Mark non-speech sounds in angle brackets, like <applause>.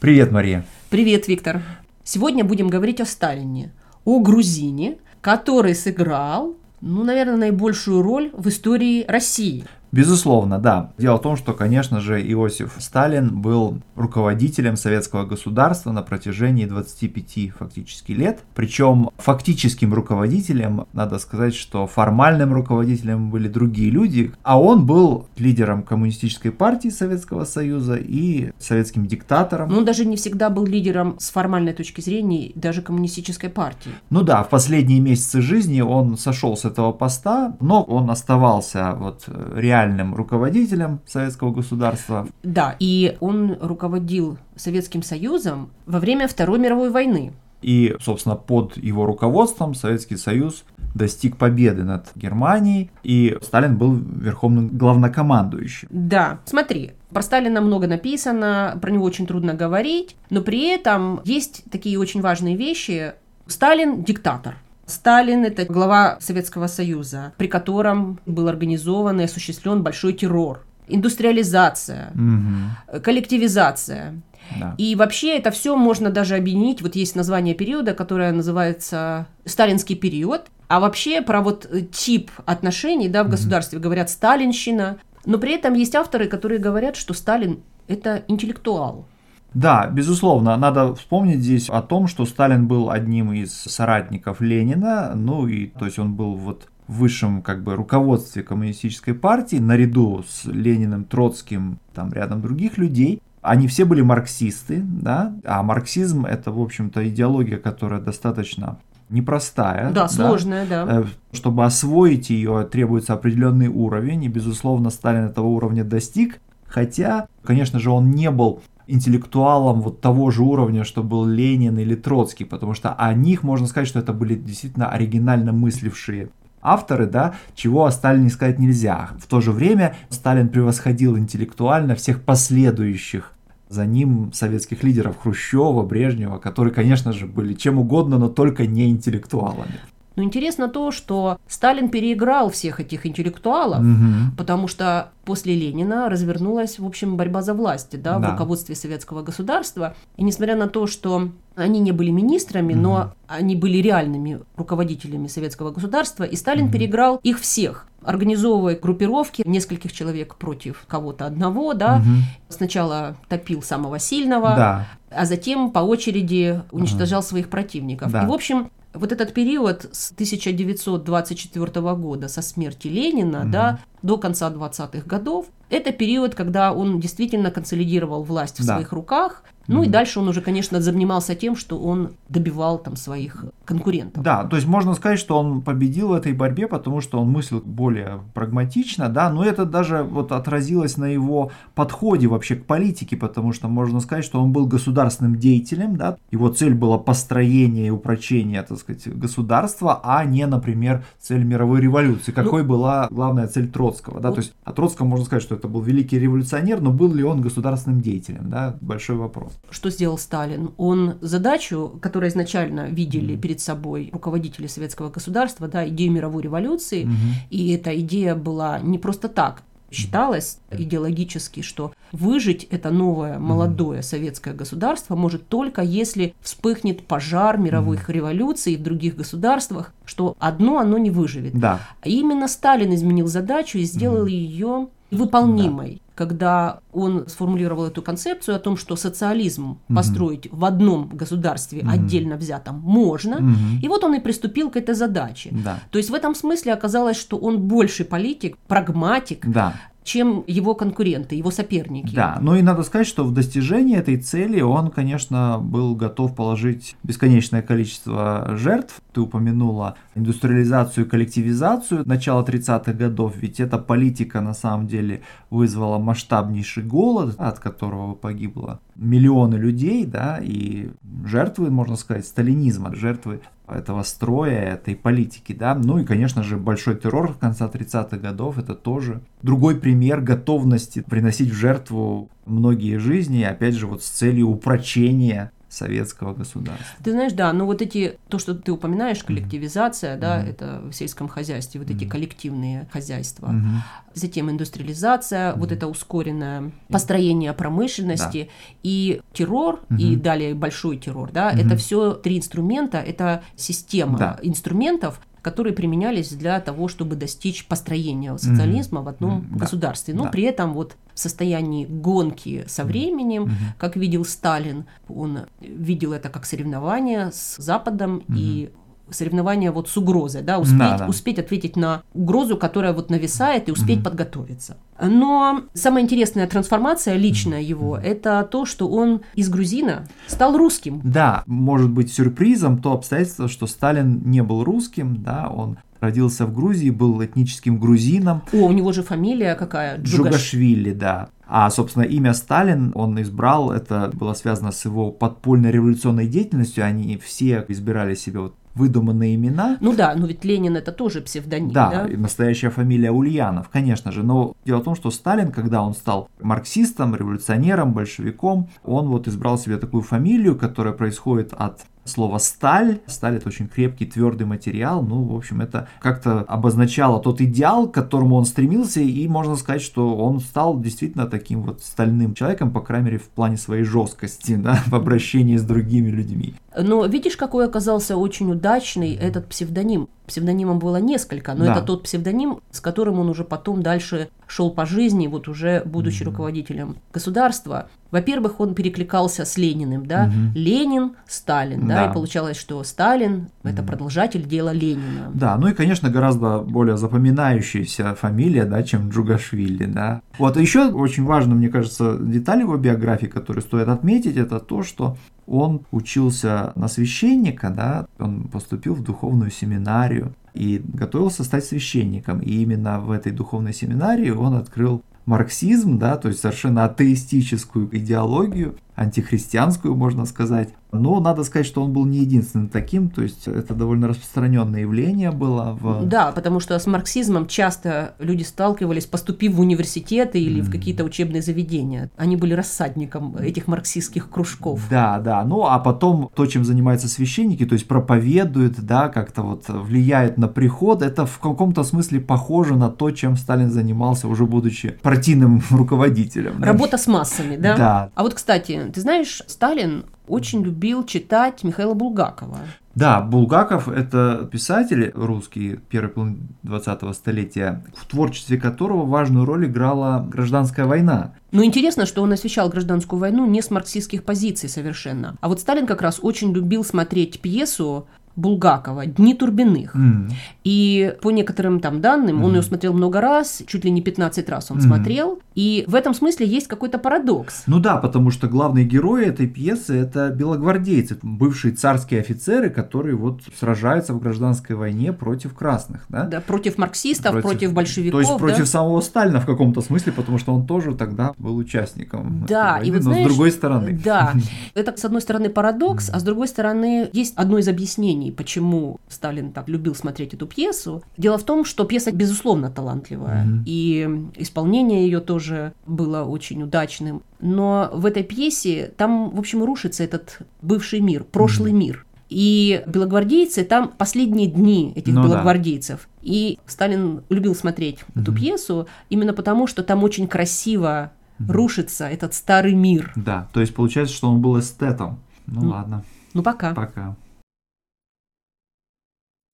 Привет, Мария. Привет, Виктор. Сегодня будем говорить о Сталине, о грузине, который сыграл, ну, наверное, наибольшую роль в истории России. Безусловно, да. Дело в том, что, конечно же, Иосиф Сталин был руководителем советского государства на протяжении 25 фактически лет. Причем фактическим руководителем, надо сказать, что формальным руководителем были другие люди, а он был лидером коммунистической партии Советского Союза и советским диктатором. Он даже не всегда был лидером с формальной точки зрения даже коммунистической партии. Ну да, в последние месяцы жизни он сошел с этого поста, но он оставался вот реально реальным руководителем советского государства. Да, и он руководил Советским Союзом во время Второй мировой войны. И, собственно, под его руководством Советский Союз достиг победы над Германией, и Сталин был верховным главнокомандующим. Да, смотри, про Сталина много написано, про него очень трудно говорить, но при этом есть такие очень важные вещи. Сталин диктатор. Сталин – это глава Советского Союза, при котором был организован и осуществлен большой террор, индустриализация, угу. коллективизация. Да. И вообще это все можно даже объединить. Вот есть название периода, которое называется «Сталинский период». А вообще про вот тип отношений да, в государстве угу. говорят «сталинщина». Но при этом есть авторы, которые говорят, что Сталин – это интеллектуал. Да, безусловно, надо вспомнить здесь о том, что Сталин был одним из соратников Ленина, ну и то есть он был вот в высшем как бы руководстве коммунистической партии наряду с Лениным, Троцким, там рядом других людей. Они все были марксисты, да, а марксизм это, в общем-то, идеология, которая достаточно непростая. Да, да, сложная, да. Э, чтобы освоить ее, требуется определенный уровень, и, безусловно, Сталин этого уровня достиг. Хотя, конечно же, он не был интеллектуалом вот того же уровня, что был Ленин или Троцкий, потому что о них можно сказать, что это были действительно оригинально мыслившие авторы, да, чего о Сталине сказать нельзя. В то же время Сталин превосходил интеллектуально всех последующих за ним советских лидеров Хрущева, Брежнева, которые, конечно же, были чем угодно, но только не интеллектуалами. Но интересно то, что Сталин переиграл всех этих интеллектуалов, угу. потому что после Ленина развернулась, в общем, борьба за власть да, да. в руководстве советского государства. И несмотря на то, что они не были министрами, угу. но они были реальными руководителями советского государства, и Сталин угу. переиграл их всех организовывая группировки нескольких человек против кого-то одного, да, угу. сначала топил самого сильного, да. а затем по очереди уничтожал угу. своих противников. Да. И, в общем, вот этот период с 1924 года, со смерти Ленина, угу. да, до конца 20-х годов, это период, когда он действительно консолидировал власть в да. своих руках, ну и дальше он уже, конечно, занимался тем, что он добивал там своих конкурентов. Да, то есть можно сказать, что он победил в этой борьбе, потому что он мыслил более прагматично, да, но это даже вот отразилось на его подходе вообще к политике, потому что можно сказать, что он был государственным деятелем, да, его цель была построение и упрочение, так сказать, государства, а не, например, цель мировой революции, какой ну, была главная цель Троцкого, да, вот. то есть о Троцком можно сказать, что это был великий революционер, но был ли он государственным деятелем, да, большой вопрос что сделал Сталин? Он задачу, которую изначально видели mm-hmm. перед собой руководители советского государства, да, идею мировой революции, mm-hmm. и эта идея была не просто так. Считалось идеологически, что выжить это новое молодое советское государство может только если вспыхнет пожар мировых mm-hmm. революций в других государствах, что одно оно не выживет. Да. А именно Сталин изменил задачу и сделал ее выполнимой. Да когда он сформулировал эту концепцию о том, что социализм угу. построить в одном государстве угу. отдельно взятом можно, угу. и вот он и приступил к этой задаче. Да. То есть в этом смысле оказалось, что он больше политик, прагматик, да чем его конкуренты, его соперники. Да, ну и надо сказать, что в достижении этой цели он, конечно, был готов положить бесконечное количество жертв. Ты упомянула индустриализацию коллективизацию начала 30-х годов, ведь эта политика на самом деле вызвала масштабнейший голод, от которого погибло миллионы людей, да, и жертвы, можно сказать, сталинизма, жертвы этого строя, этой политики, да. Ну и, конечно же, большой террор в конце 30-х годов, это тоже другой пример готовности приносить в жертву многие жизни, опять же, вот с целью упрочения советского государства. Ты знаешь, да, но вот эти, то, что ты упоминаешь, коллективизация, mm-hmm. да, это в сельском хозяйстве, вот mm-hmm. эти коллективные хозяйства. Mm-hmm. Затем индустриализация, mm-hmm. вот это ускоренное построение промышленности да. и террор, mm-hmm. и далее большой террор, да, mm-hmm. это все три инструмента, это система да. инструментов, которые применялись для того, чтобы достичь построения социализма mm-hmm. в одном mm-hmm. государстве. Но да. при этом вот в состоянии гонки со временем, mm-hmm. как видел Сталин, он видел это как соревнование с Западом mm-hmm. и соревнования вот с угрозой, да, успеть, да, да. успеть ответить на угрозу, которая вот нависает, и успеть mm-hmm. подготовиться. Но самая интересная трансформация личная его, это то, что он из грузина стал русским. Да, может быть сюрпризом то обстоятельство, что Сталин не был русским, да, он родился в Грузии, был этническим грузином. О, у него же фамилия какая? Джугаш... Джугашвили, да. А, собственно, имя Сталин он избрал, это было связано с его подпольной революционной деятельностью. Они все избирали себе вот выдуманные имена. Ну да, но ведь Ленин это тоже псевдоним. Да, да? настоящая фамилия Ульянов, конечно же. Но дело в том, что Сталин, когда он стал марксистом, революционером, большевиком, он вот избрал себе такую фамилию, которая происходит от слово сталь. Сталь это очень крепкий, твердый материал. Ну, в общем, это как-то обозначало тот идеал, к которому он стремился, и можно сказать, что он стал действительно таким вот стальным человеком, по крайней мере, в плане своей жесткости, <laughs> да, в обращении с другими людьми. Но видишь, какой оказался очень удачный этот псевдоним. Псевдонимом было несколько, но да. это тот псевдоним, с которым он уже потом дальше шел по жизни, вот уже будучи mm-hmm. руководителем государства. Во-первых, он перекликался с Лениным, да, mm-hmm. Ленин, Сталин, да. да, и получалось, что Сталин mm-hmm. это продолжатель дела Ленина. Да, ну и, конечно, гораздо более запоминающаяся фамилия, да, чем Джугашвили, да. Вот еще очень важно, мне кажется, деталь его биографии, которую стоит отметить, это то, что он учился на священника, да, он поступил в духовную семинарию и готовился стать священником. И именно в этой духовной семинарии он открыл марксизм, да, то есть совершенно атеистическую идеологию, антихристианскую, можно сказать. Но надо сказать, что он был не единственным таким, то есть это довольно распространенное явление было. В... Да, потому что с марксизмом часто люди сталкивались, поступив в университеты или mm. в какие-то учебные заведения. Они были рассадником этих марксистских кружков. Да, да. Ну а потом то, чем занимаются священники, то есть проповедуют, да, как-то вот влияют на приход, это в каком-то смысле похоже на то, чем Сталин занимался уже будучи партийным <laughs> руководителем. Работа с массами, да? Да. А вот, кстати, ты знаешь, Сталин очень любил читать Михаила Булгакова. Да, Булгаков – это писатель русский первой половины 20-го столетия, в творчестве которого важную роль играла гражданская война. Ну, интересно, что он освещал гражданскую войну не с марксистских позиций совершенно. А вот Сталин как раз очень любил смотреть пьесу Булгакова «Дни Турбиных». Mm. И по некоторым там данным, mm. он ее смотрел много раз, чуть ли не 15 раз он mm. смотрел. И в этом смысле есть какой-то парадокс. Ну да, потому что главные герои этой пьесы это белогвардейцы, бывшие царские офицеры, которые вот сражаются в гражданской войне против красных. Да, да против марксистов, против, против большевиков. То есть против да? самого Сталина в каком-то смысле, потому что он тоже тогда был участником. Да, войны, и вот но знаешь, с другой стороны. Да, <laughs> это с одной стороны парадокс, а с другой стороны есть одно из объяснений, почему Сталин так любил смотреть эту пьесу. Дело в том, что пьеса безусловно талантливая, mm-hmm. и исполнение ее тоже тоже было очень удачным. Но в этой пьесе там, в общем, рушится этот бывший мир, прошлый mm-hmm. мир. И белогвардейцы там последние дни этих ну, белогвардейцев. Да. И Сталин любил смотреть mm-hmm. эту пьесу именно потому, что там очень красиво mm-hmm. рушится этот старый мир. Да, то есть получается, что он был эстетом. Ну, ну ладно. Ну пока. Пока.